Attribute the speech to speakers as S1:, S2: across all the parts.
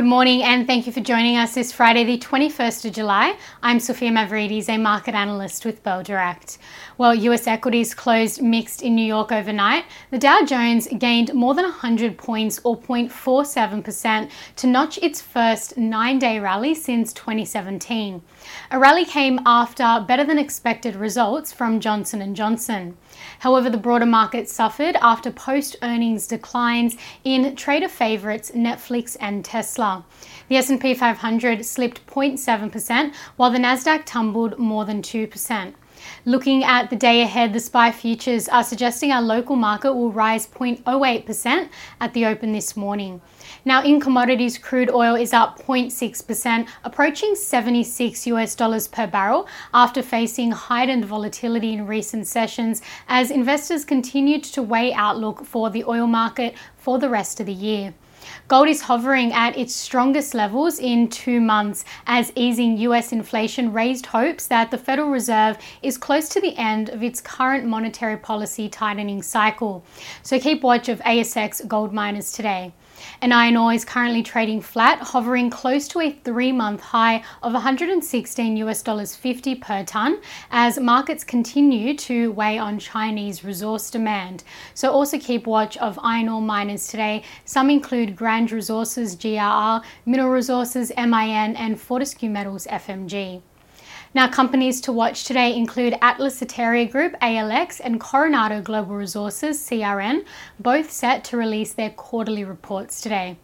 S1: Good morning and thank you for joining us this Friday, the 21st of July. I'm Sophia Mavridis, a market analyst with Bell Direct. Well, US equities closed mixed in New York overnight. The Dow Jones gained more than 100 points or 0.47% to notch its first 9-day rally since 2017. A rally came after better than expected results from Johnson & Johnson. However, the broader market suffered after post-earnings declines in trader favorites Netflix and Tesla. The S&P 500 slipped 0.7% while the Nasdaq tumbled more than 2%. Looking at the day ahead, the SPI futures are suggesting our local market will rise 0.08% at the open this morning. Now, in commodities, crude oil is up 0.6%, approaching 76 US dollars per barrel after facing heightened volatility in recent sessions as investors continued to weigh outlook for the oil market for the rest of the year. Gold is hovering at its strongest levels in two months as easing US inflation raised hopes that the Federal Reserve is close to the end of its current monetary policy tightening cycle. So keep watch of ASX gold miners today. And iron ore is currently trading flat, hovering close to a three month high of 116 US dollars 50 per ton as markets continue to weigh on Chinese resource demand. So also keep watch of iron ore miners today. Some include Grange Resources GRR, Mineral Resources MIN, and Fortescue Metals FMG. Now, companies to watch today include Atlas Arteria Group, ALX, and Coronado Global Resources, CRN, both set to release their quarterly reports today.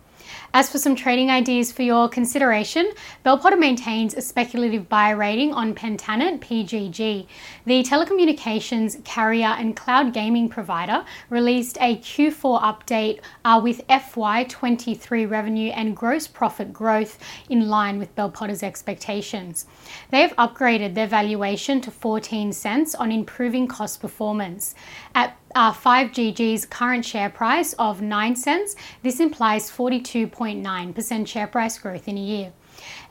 S1: As for some trading ideas for your consideration, Bell Potter maintains a speculative buy rating on Pentanet 5GG. The telecommunications carrier and cloud gaming provider released a Q4 update uh, with FY23 revenue and gross profit growth in line with Bell Potter's expectations. They have upgraded their valuation to 14 cents on improving cost performance. At uh, 5GG's current share price of 9 cents, this implies 42.9% share price growth in a year.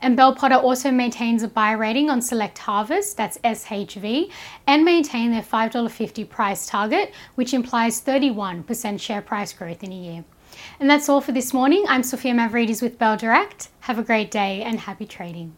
S1: And Bell Potter also maintains a buy rating on Select Harvest, that's SHV, and maintain their $5.50 price target, which implies 31% share price growth in a year. And that's all for this morning. I'm Sophia Mavridis with Bell Direct. Have a great day and happy trading.